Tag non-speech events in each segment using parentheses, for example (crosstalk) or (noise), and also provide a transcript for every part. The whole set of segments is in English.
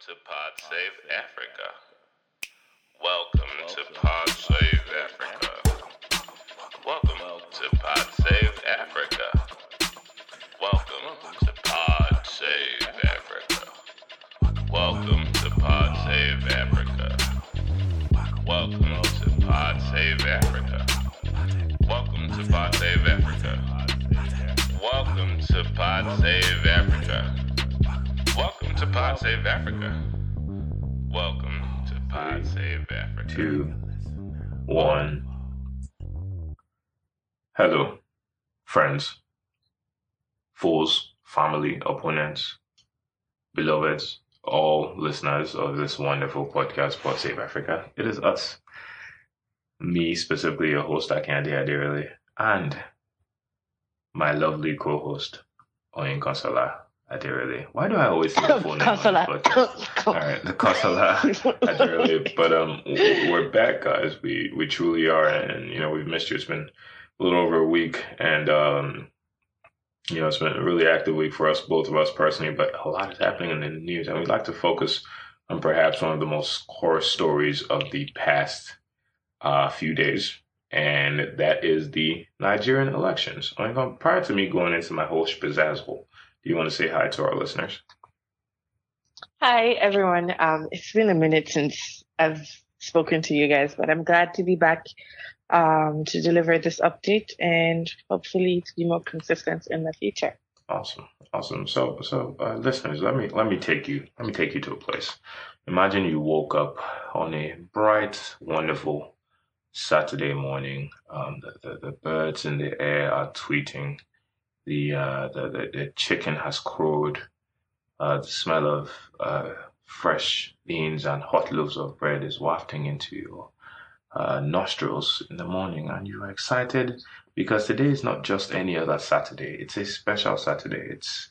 to Pod Save Africa. Welcome to Pod Save Africa. Welcome to Pod Save Africa. Welcome to Pod Save Africa. Welcome to Pod Save Africa. Welcome to Pod Save Africa. Welcome to Pod Save Africa. Welcome to Pod Save Africa. To Pod Save Africa. Welcome to Pod Save Africa. two, one. Hello, friends, foes, family, opponents, beloveds, all listeners of this wonderful podcast, Pod Save Africa. It is us, me specifically, your host, Akande Adirele, and my lovely co-host, Oyin Consola Adirele. Why do I always say the full name on this Consola. podcast? (laughs) All right, the Consola (laughs) Adirele. But um, we're back, guys. We we truly are, and you know we've missed you. It's been a little over a week, and um, you know it's been a really active week for us, both of us personally. But a lot is happening in the news, and we'd like to focus on perhaps one of the most core stories of the past uh, few days, and that is the Nigerian elections. I mean, prior to me going into my whole spizzazzle, do you want to say hi to our listeners? Hi, everyone. Um, it's been a minute since I've spoken to you guys, but I'm glad to be back um, to deliver this update and hopefully to be more consistent in the future. Awesome, awesome. So, so uh, listeners, let me let me take you let me take you to a place. Imagine you woke up on a bright, wonderful Saturday morning. Um, the, the the birds in the air are tweeting. The uh, the, the the chicken has crowed. Uh, the smell of uh, fresh beans and hot loaves of bread is wafting into your uh, nostrils in the morning, and you are excited because today is not just any other Saturday. It's a special Saturday. It's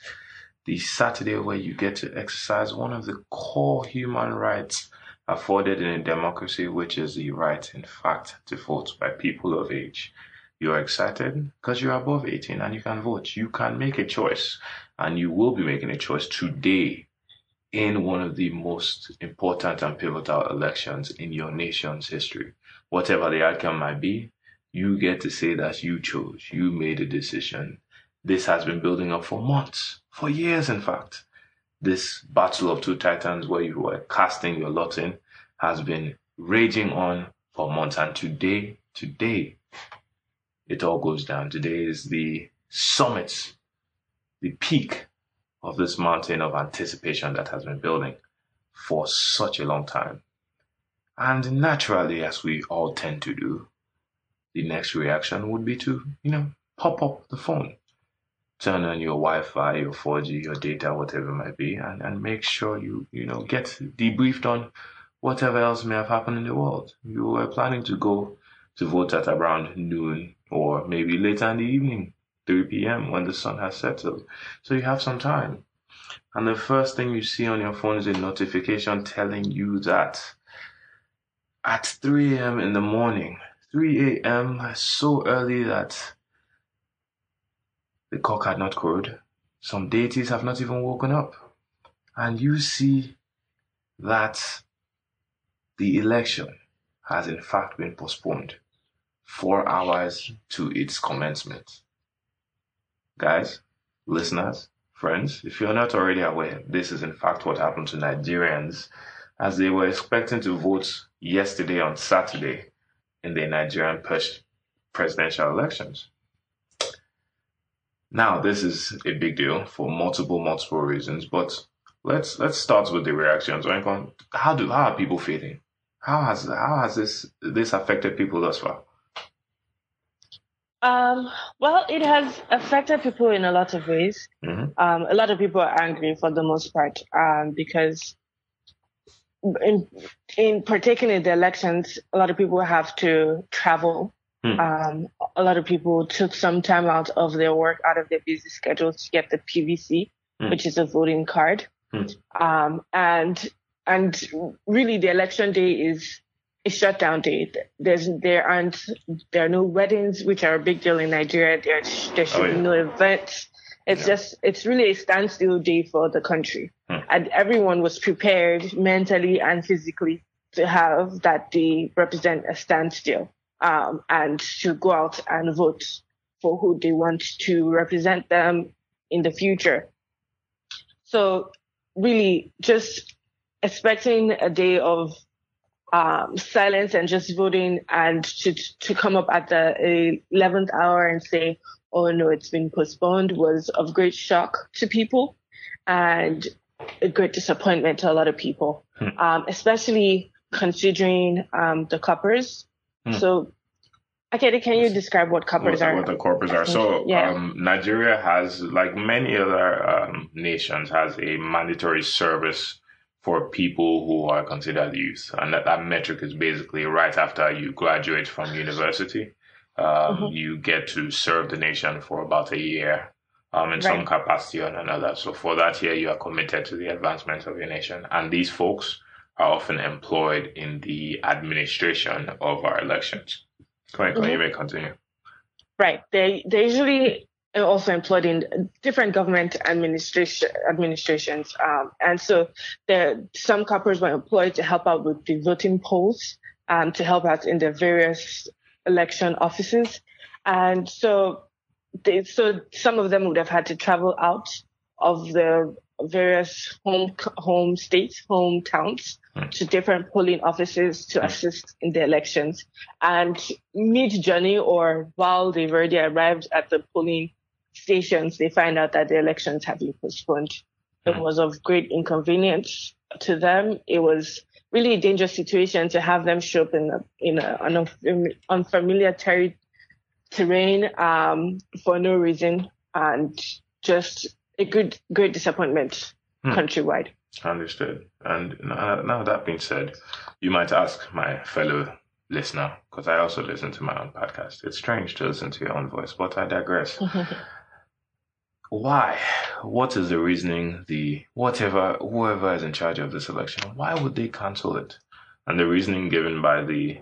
the Saturday where you get to exercise one of the core human rights afforded in a democracy, which is the right, in fact, to vote by people of age. You're excited because you're above 18 and you can vote. You can make a choice, and you will be making a choice today in one of the most important and pivotal elections in your nation's history. Whatever the outcome might be, you get to say that you chose, you made a decision. This has been building up for months, for years, in fact. This battle of two titans, where you were casting your lot in, has been raging on for months. And today, today, it all goes down. Today is the summit, the peak of this mountain of anticipation that has been building for such a long time. And naturally, as we all tend to do, the next reaction would be to, you know, pop up the phone, turn on your Wi-Fi, your 4G, your data, whatever it might be, and, and make sure you, you know, get debriefed on whatever else may have happened in the world. You were planning to go to vote at around noon or maybe later in the evening, 3 p.m. when the sun has settled. So you have some time. And the first thing you see on your phone is a notification telling you that at 3 a.m. in the morning, 3 a.m. so early that the cock had not crowed. Some deities have not even woken up. And you see that the election has in fact been postponed four hours to its commencement. Guys, listeners, friends, if you're not already aware, this is in fact what happened to Nigerians as they were expecting to vote yesterday on Saturday in the Nigerian pres- presidential elections. Now, this is a big deal for multiple, multiple reasons, but let's let's start with the reactions. How do how are people feeling? How has how has this this affected people thus far? Um, well, it has affected people in a lot of ways. Mhm. Um, a lot of people are angry for the most part um, because in in partaking in the elections, a lot of people have to travel. Um, a lot of people took some time out of their work, out of their busy schedule to get the PVC, Hmm. which is a voting card. Um, and and really, the election day is a shutdown day. There's there aren't there are no weddings, which are a big deal in Nigeria. There there should Oh, yeah. be no events. It's Yeah. just, it's really a standstill day for the country. Hmm. And everyone was prepared mentally and physically to have that day represent a standstill um, and to go out and vote for who they want to represent them in the future. So really just expecting a day of um, silence and just voting and to, to come up at the 11th hour and say, oh no, it's been postponed was of great shock to people and a great disappointment to a lot of people, Hmm. um, especially considering um, the corpers. Hmm. So, okay, can you describe what what, corpers are? what the corpers are. So Yeah. um, Nigeria has, like many other um, nations, has a mandatory service for people who are considered youth, and that, that metric is basically right after you graduate from university, um, Mhm. you get to serve the nation for about a year. Um, in some capacity or another. So for that year, you are committed to the advancement of your nation. And these folks are often employed in the administration of our elections. Correct, Mhm. you may continue. Right. They they usually also employed in different government administration administrations, um, and so there some corpers were employed to help out with the voting polls, um, to help out in the various election offices, and so they so some of them would have had to travel out of the various home home states, hometowns Hmm. to different polling offices to assist in the elections. And mid journey or while they've already arrived at the polling stations, they find out that the elections have been postponed. It Hmm. was of great inconvenience to them. It was really a dangerous situation to have them show up in a, in a, an unfamiliar terri- terrain um, for no reason and just a good great disappointment Hmm. countrywide. Understood. And now, now that being said, you might ask my fellow listener, because I also listen to my own podcast. It's strange to listen to your own voice, but I digress. (laughs) Why? What is the reasoning? The whatever, whoever is in charge of this election, why would they cancel it? And the reasoning given by the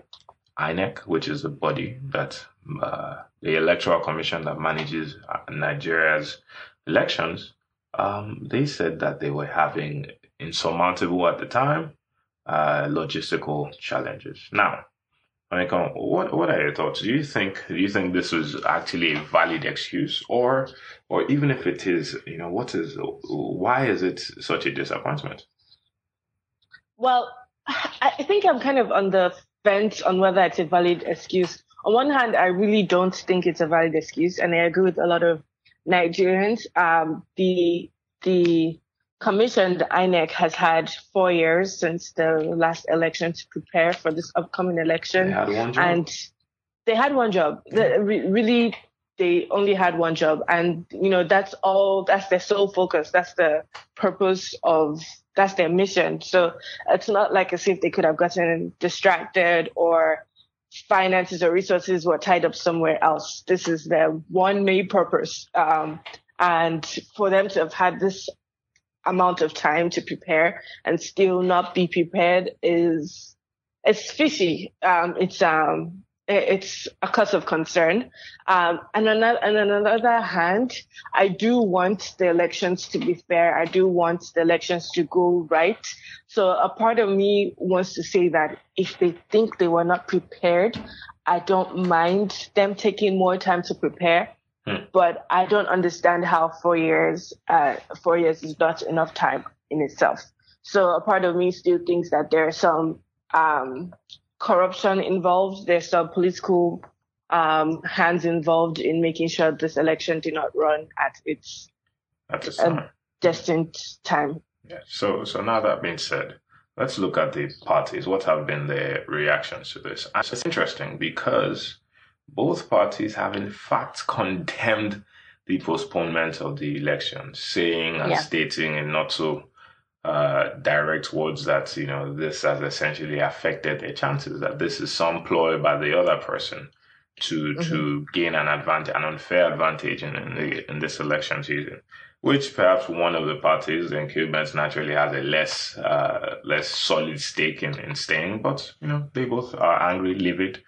INEC, which is the body that uh, the Electoral Commission that manages uh, Nigeria's elections, um, they said that they were having insurmountable at the time uh, logistical challenges. Now, Monica, what what are your thoughts? Do you think do you think this was actually a valid excuse, or or even if it is, you know, what is why is it such a disappointment? Well, I I think I'm kind of on the fence on whether it's a valid excuse. On one hand, I really don't think it's a valid excuse, and I agree with a lot of Nigerians. Um, the the commission, the INEC, has had four years since the last election to prepare for this upcoming election They had one job. and they had one job. The, re- really, they only had one job, and you know that's all. That's their sole focus. That's the purpose of. That's their mission. So it's not like as if they could have gotten distracted or finances or resources were tied up somewhere else. This is their one main purpose. Um, and for them to have had this amount of time to prepare and still not be prepared is it's fishy. Um, it's um, it's a cause of concern. Um, and on, and on the other hand, I do want the elections to be fair. I do want the elections to go right. So a part of me wants to say that if they think they were not prepared, I don't mind them taking more time to prepare. Hmm. But I don't understand how four years, uh, four years is not enough time in itself. So a part of me still thinks that there's some um, corruption involved. There's some political um, hands involved in making sure this election did not run at its at time. destined time. Yeah. So so now that being said, let's look at the parties. What have been their reactions to this? It's interesting because both parties have in fact condemned the postponement of the election, saying and Yeah. stating in not so uh, direct words that you know this has essentially affected their chances. That this is some ploy by the other person to to gain an advantage, an unfair advantage in in, the, in this election season. Which perhaps one of the parties, the incumbents, naturally has a less uh, less solid stake in, in staying, but you know they both are angry, livid,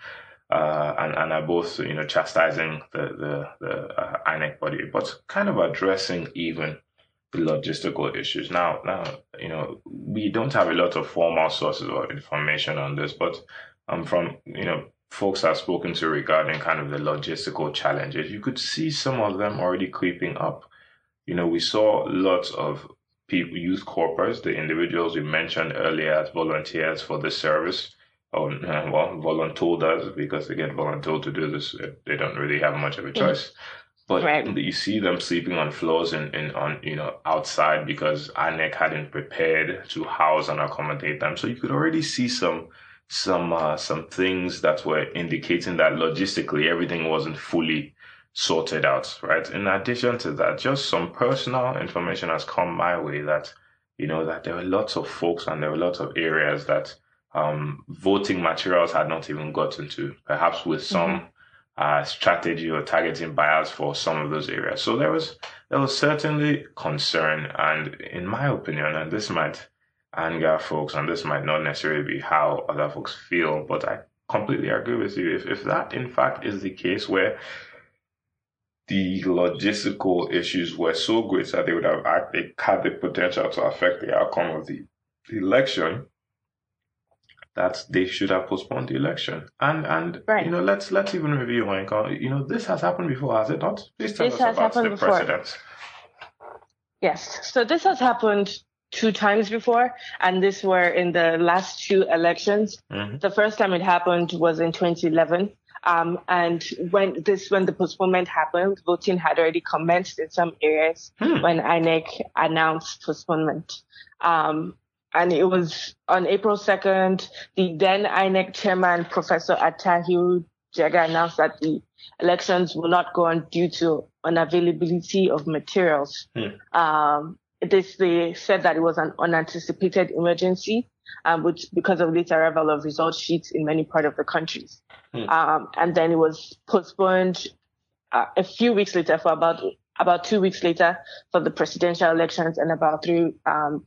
uh, and and are both you know chastising the the the uh, INEC body, but kind of addressing even the logistical issues. Now, now you know we don't have a lot of formal sources of information on this, but um, from you know folks I've spoken to regarding kind of the logistical challenges, you could see some of them already creeping up. You know, we saw lots of people, youth corpers, the individuals we mentioned earlier as volunteers for this service, or uh, well, voluntold because they get voluntold to do this. They don't really have much of a choice. But right. you see them sleeping on floors and, and on you know outside because INEC hadn't prepared to house and accommodate them. So you could already see some some uh, some things that were indicating that logistically everything wasn't fully sorted out, right? In addition to that, just some personal information has come my way that you know that there were lots of folks and there were lots of areas that um, voting materials had not even gotten to, perhaps with some mm-hmm. uh, strategy or targeting bias for some of those areas. So there was there was certainly concern, and in my opinion, and this might anger folks, and this might not necessarily be how other folks feel, but I completely agree with you. If, if that in fact is the case where the logistical issues were so great that they would have they had the potential to affect the outcome of the election, that they should have postponed the election. And and right. you know, let's let's even review Wanko. You know, this has happened before, has it not? Please tell this us about the before. precedents. Yes. So this has happened two times before, and this were in the last two elections. Mm-hmm. The first time it happened was in 2011. Um, and when this, when the postponement happened, voting had already commenced in some areas hmm. when INEC announced postponement. Um, and it was on April 2nd, the then INEC chairman, Professor Attahiru Jega, announced that the elections will not go on due to unavailability of materials. Hmm. Um, this, they said that it was an unanticipated emergency, um, which because of late arrival of result sheets in many parts of the countries. Hmm. Um, and then it was postponed uh, a few weeks later for about about two weeks later for the presidential elections and about three um,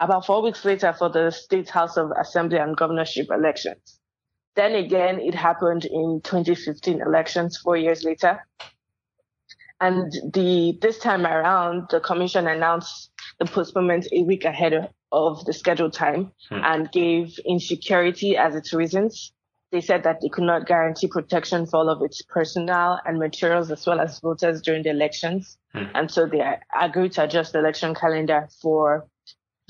about four weeks later for the State House of Assembly and governorship elections. Then again, it happened in 2015 elections, four years later. And the this time around, the commission announced the postponement a week ahead of the scheduled time hmm. and gave insecurity as its reasons. They said that they could not guarantee protection for all of its personnel and materials as well as voters during the elections. Hmm. And so they agreed to adjust the election calendar for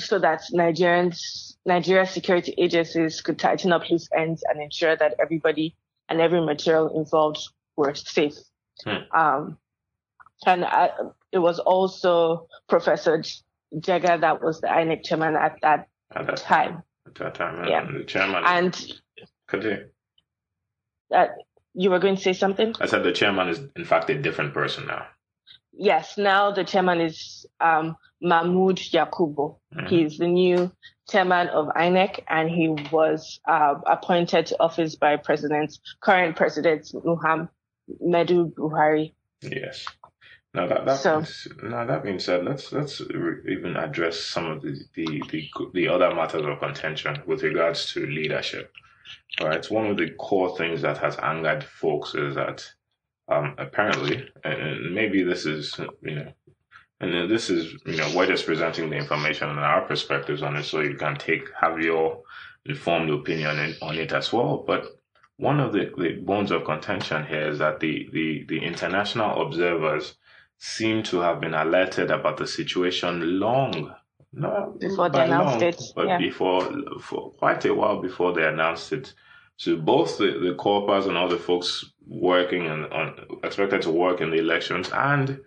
so that Nigerians, Nigeria security agencies could tighten up loose ends and ensure that everybody and every material involved were safe. Hmm. Um, and I, it was also Professor Jega that was the INEC chairman at that, at that time. time. At that time, yeah. The chairman. And continue. That you were going to say something? I said the chairman is in fact a different person now. Yes, now the chairman is um, Mahmood Yakubu. Mm-hmm. He's the new chairman of INEC, and he was uh, appointed to office by President, current President Muhammadu Buhari. Yes. Now that that so, being, now that being said, let's let's re- even address some of the, the the the other matters of contention with regards to leadership. All right, one of the core things that has angered folks is that um, apparently, and maybe this is you know and this is, you know, we're just presenting the information and our perspectives on it so you can take, have your informed opinion on it as well. But one of the, the bones of contention here is that the, the, the international observers seem to have been alerted about the situation long, not before they announced long, it, but yeah. before, for quite a while before they announced it. So both the, the corpers and all the folks working and on, expected to work in the elections and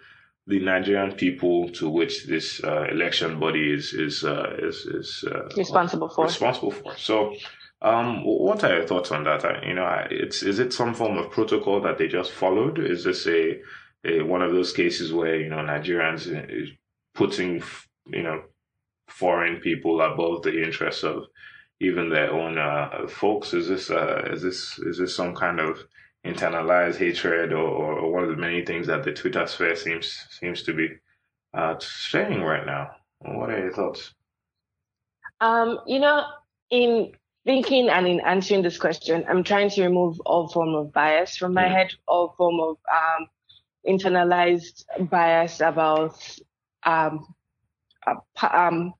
the Nigerian people to which this uh, election body is is uh, is, is uh, responsible for. Responsible for. So, um, what are your thoughts on that? You know, it's is it some form of protocol that they just followed? Is this a, a one of those cases where you know Nigerians is putting you know foreign people above the interests of even their own uh, folks? Is this uh, is this is this some kind of internalized hatred or, or, one of the many things that the Twitter sphere seems seems to be uh, saying right now. What are your thoughts? Um, you know, in thinking and in answering this question, I'm trying to remove all form of bias from my Mm. head, all form of um, internalized bias about um, uh, um,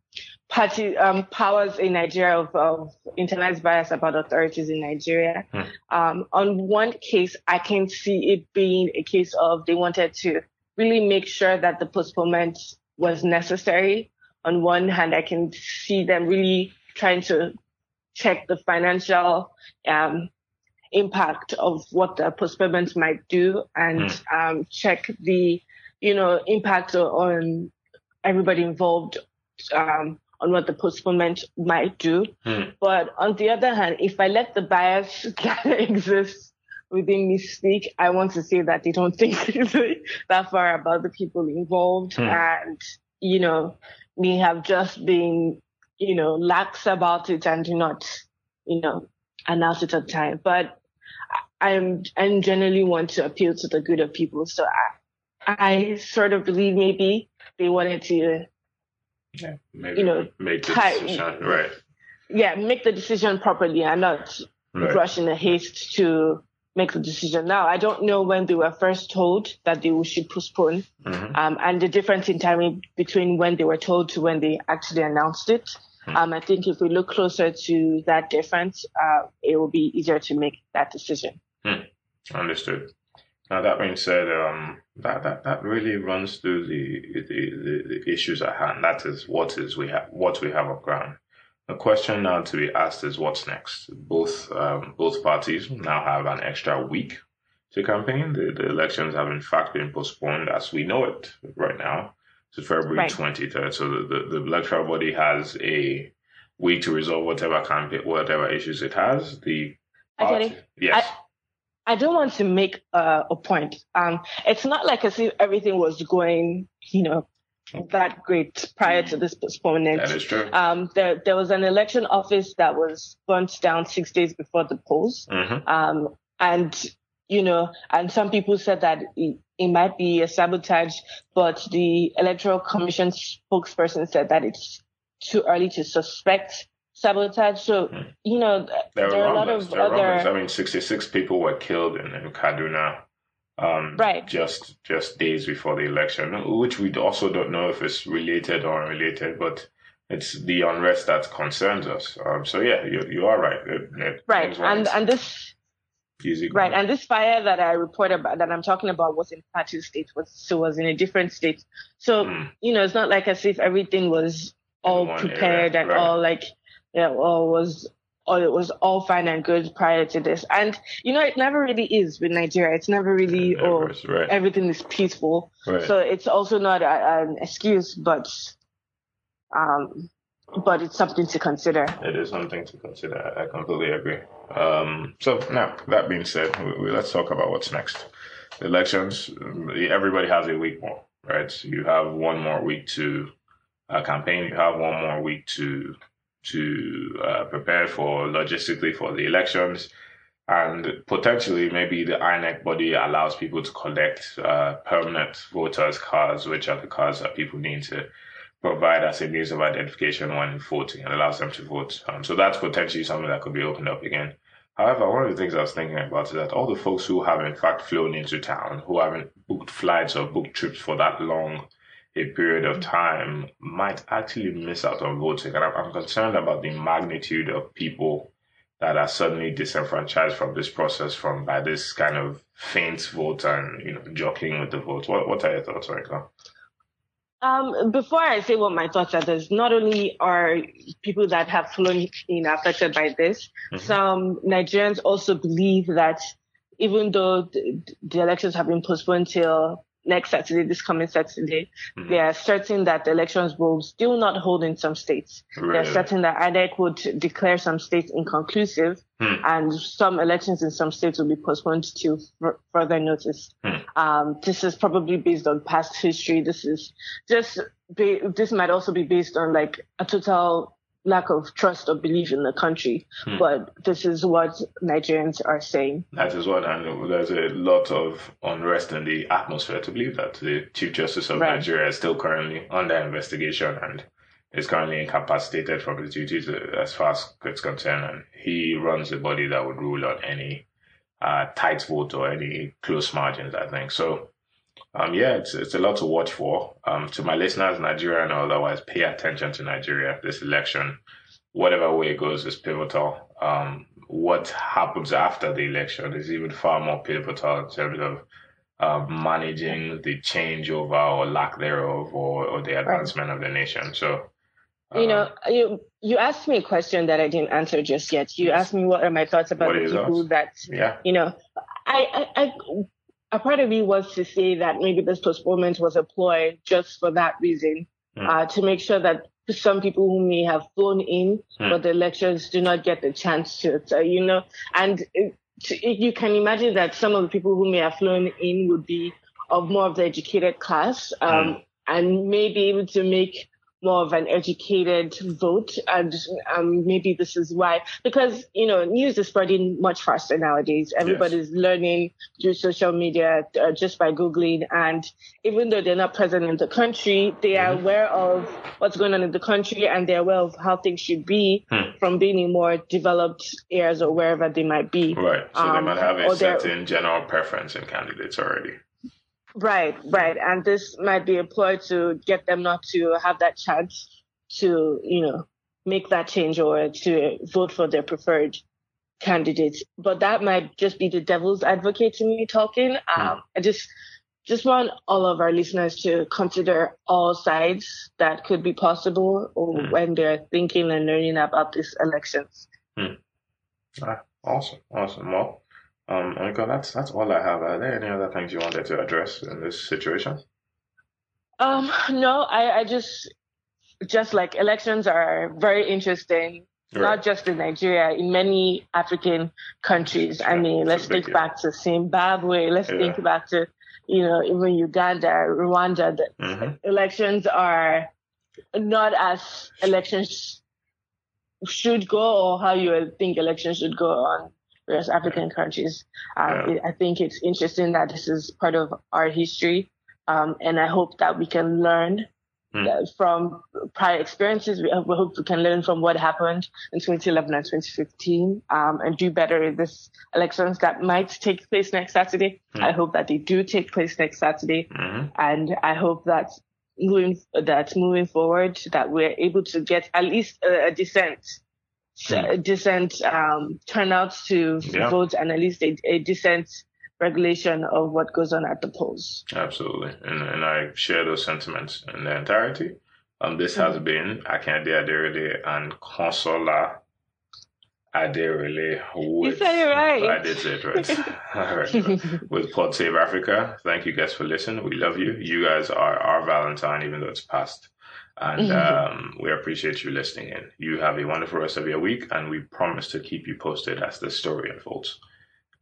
party um, powers in Nigeria of, of internalized bias about authorities in Nigeria. Hmm. Um, on one case, I can see it being a case of they wanted to really make sure that the postponement was necessary. On one hand, I can see them really trying to check the financial um, impact of what the postponement might do and um, check the, you know, impact on everybody involved um, on what the postponement might do. Hmm. But on the other hand, if I let the bias (laughs) that exists within me speak, I want to say that they don't think (laughs) that far about the people involved Hmm. and, you know, may have just been, you know, lax about it and do not, you know, announce it at time. But I- I'm, I generally want to appeal to the good of people. So I, I sort of believe maybe they wanted to Maybe You know, make the ti- decision. Right. yeah, make the decision properly and not Right. rush in a haste to make the decision. Now, I don't know when they were first told that they should postpone, Mhm. um, and the difference in timing between when they were told to when they actually announced it. Hmm. Um, I think if we look closer to that difference, uh, it will be easier to make that decision. Understood. Now that being said, um, that, that, that really runs through the, the, the, issues at hand. That is what is we have what we have on ground. The question now to be asked is what's next. Both um, both parties now have an extra week to campaign. The, the elections have in fact been postponed as we know it right now to February Right. twenty third. So the, the, the electoral body has a week to resolve whatever campaign whatever issues it has. The Actually, party- yes. I don't want to make uh, a point. Um, it's not like as if everything was going, you know, that great prior to this postponement. that is true. Um, there, there was an election office that was burnt down six days before the polls. hmm Um, and, you know, and some people said that it, it might be a sabotage, but the electoral commission spokesperson said that it's too early to suspect sabotage. So, you know, There, there are a lot of There other, I mean, 66 people were killed in, in Kaduna, um, Right. Just just days before the election, which we also don't know if it's related or unrelated, but it's the unrest that concerns us. Um, so yeah, you you are right. It, it, right. And, and this. Right, and this fire that I report about, that I'm talking about, was in Plateau State, was so was in a different state. So Mm. you know, it's not like as if everything was all prepared area, and right. all like, yeah, all was, all it was all fine and good prior to this. And you know, it never really is with Nigeria. It's never really, oh, right, right, everything is peaceful. right. So it's also not a, an excuse, but, um, but it's something to consider. It is something to consider. I completely agree. Um, so now that being said, we, we, let's talk about what's next. The elections. um, Everybody has a week more, right? So you have one more week to uh, campaign. You have one more week to to uh, prepare for logistically for the elections, and potentially maybe the INEC body allows people to collect uh, permanent voters' cards, which are the cards that people need to provide as a means of identification when voting and allows them to vote. Um, so that's potentially something that could be opened up again. However, one of the things I was thinking about is that all the folks who have in fact flown into town, who haven't booked flights or booked trips for that long a period of time, might actually miss out on voting. And I'm, I'm concerned about the magnitude of people that are suddenly disenfranchised from this process from by this kind of faint vote and you know jockeying with the vote. What what are your thoughts, Rika? Um, before I say what my thoughts are, there's not only are people that have flown in affected by this, Mhm. some Nigerians also believe that even though the, the elections have been postponed till next Saturday, this coming Saturday, Mhm. they are certain that the elections will still not hold in some states. They're certain that INEC would declare some states inconclusive Hmm. and some elections in some states will be postponed to f- further notice. Hmm. Um, this is probably based on past history. This is just, ba- this might also be based on like a total lack of trust or belief in the country. Hmm. But this is what Nigerians are saying. That is what I know. There's a lot of unrest in the atmosphere to believe that the Chief Justice of Right. Nigeria is still currently under investigation and is currently incapacitated from his duties uh, as far as it's concerned, and he runs the body that would rule on any uh, tight vote or any close margins. I think so. Um, yeah, it's it's a lot to watch for. Um, to my listeners, Nigeria and otherwise, pay attention to Nigeria. This election, whatever way it goes, is pivotal. Um, what happens after the election is even far more pivotal in terms of uh, managing the changeover or lack thereof, or, or the advancement right. of the nation. So you know, uh-huh. you you asked me a question that I didn't answer just yet. You asked me what are my thoughts about the people that, yeah. you know, I, I, I, a part of me was to say that maybe this postponement was a ploy just for that reason, mm. uh, to make sure that some people who may have flown in mm. for the elections do not get the chance to, so, you know, and you can imagine that some of the people who may have flown in would be of more of the educated class, um, mm. and may be able to make more of an educated vote. And um, maybe this is why, because, you know, news is spreading much faster nowadays. Everybody's yes. learning through social media uh, just by Googling. And even though they're not present in the country, they are mm-hmm. aware of what's going on in the country and they're aware of how things should be hmm. from being in more developed areas or wherever they might be. Right. So um, they might have a certain general preference in candidates already. Right, right. And this might be employed to get them not to have that chance to, you know, make that change or to vote for their preferred candidates. But that might just be the devil's advocate to me talking. Hmm. Um, I just, just want all of our listeners to consider all sides that could be possible mm. when they're thinking and learning about these elections. Mm. Ah, awesome, awesome. Well, um, that's that's all I have. Are there any other things you wanted to address in this situation? Um, no, I, I just just like elections are very interesting, right. not just in Nigeria, in many African countries. I mean, let's think deal. back to Zimbabwe, let's yeah. think back to, you know, even Uganda, Rwanda. The mm-hmm. elections are not as elections should go or how you think elections should go on various African countries. Um, yeah. I think it's interesting that this is part of our history. Um, and I hope that we can learn mm. from prior experiences. We, we, hope we can learn from what happened in 2011 and 2015 um, and do better in this elections that might take place next Saturday. Mm. I hope that they do take place next Saturday. Mm-hmm. And I hope that moving that moving forward that we're able to get at least a, a decent uh, decent um, turnout to yeah. vote and at least a, a, decent regulation of what goes on at the polls. Absolutely. And, and I share those sentiments in their entirety. Um, this mm-hmm. has been Akande Aderele and Consola Aderele. With, you said it right. I did say it right. (laughs) All right. With Pod Save Africa. Thank you guys for listening. We love you. You guys are our Valentine, even though it's past. And mm-hmm. um, we appreciate you listening in. You have a wonderful rest of your week, and we promise to keep you posted as the story unfolds.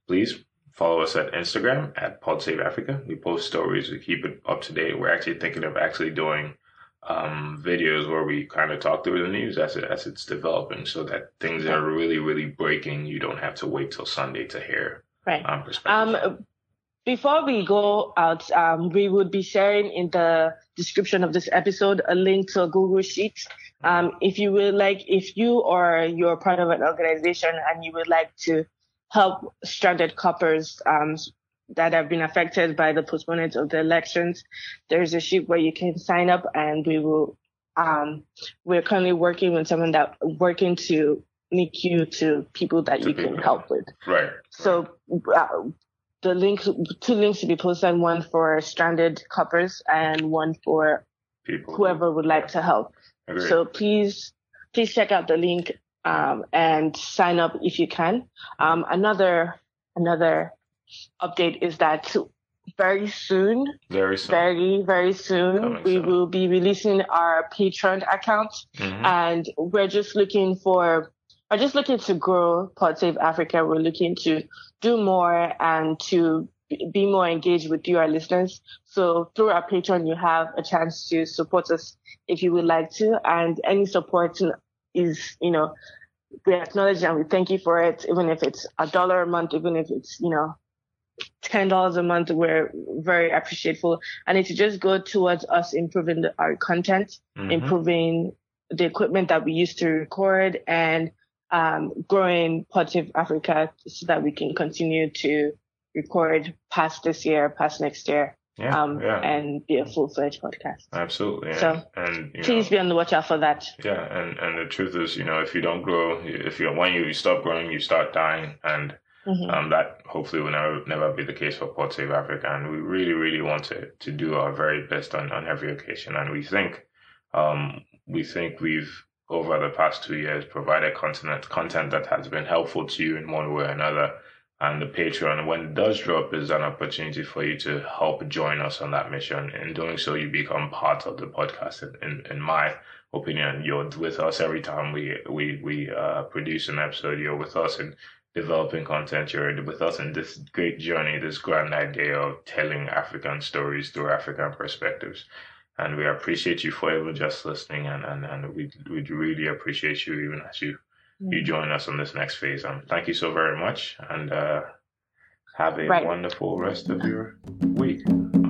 Please follow us at Instagram at PodSaveAfrica. We post stories, we keep it up to date. We're actually thinking of actually doing um, videos where we kind of talk through the news as it, as it's developing, so that things are really really breaking. You don't have to wait till Sunday to hear right. um, Um, before we go out, um, we would be sharing in the description of this episode a link to a Google Sheet. Um, if you would like, if you or you're part of an organization and you would like to help stranded corpers um, that have been affected by the postponement of the elections, there's a sheet where you can sign up, and we will. Um, we're currently working with someone that working to link you to people that you can help with. Right. So uh, the link, two links to be posted, one for stranded corpers and one for People. whoever would like to help. Agreed. So please, please check out the link um, and sign up if you can. Um, another another update is that very soon, very soon, very very soon, we soon. will be releasing our Patreon account, mm-hmm. and we're just looking for are just looking to grow Pod Save Africa. We're looking to do more and to be more engaged with you, our listeners. So through our Patreon, you have a chance to support us if you would like to. And any support is, you know, we acknowledge and we thank you for it, even if it's a dollar a month, even if it's, you know, ten dollars a month. We're very appreciative, and it's just go towards us improving the, our content, mm-hmm. improving the equipment that we used to record and um, growing Pod Save Africa so that we can continue to record past this year, past next year. Yeah, um, yeah. and be a full fledged podcast. Absolutely. So, and, Please know, be on the watch out for that. yeah, and and the truth is, you know, if you don't grow, if you when you stop growing, you start dying, and Mhm. um, that hopefully will never never be the case for Pod Save Africa, and we really really want to to do our very best on on every occasion, and we think um we think we've over the past two years provided content content that has been helpful to you in one way or another. And the Patreon, when it does drop, is an opportunity for you to help join us on that mission. In doing so, you become part of the podcast. In, in, in my opinion, you're with us every time we we we uh, produce an episode. You're with us in developing content. You're with us in this great journey, this grand idea of telling African stories through African perspectives. And we appreciate you for even just listening, and and, and we we really appreciate you even as you you join us on this next phase. Um, thank you so very much, and uh, have a Right. wonderful rest of your week. Bye. Thank you.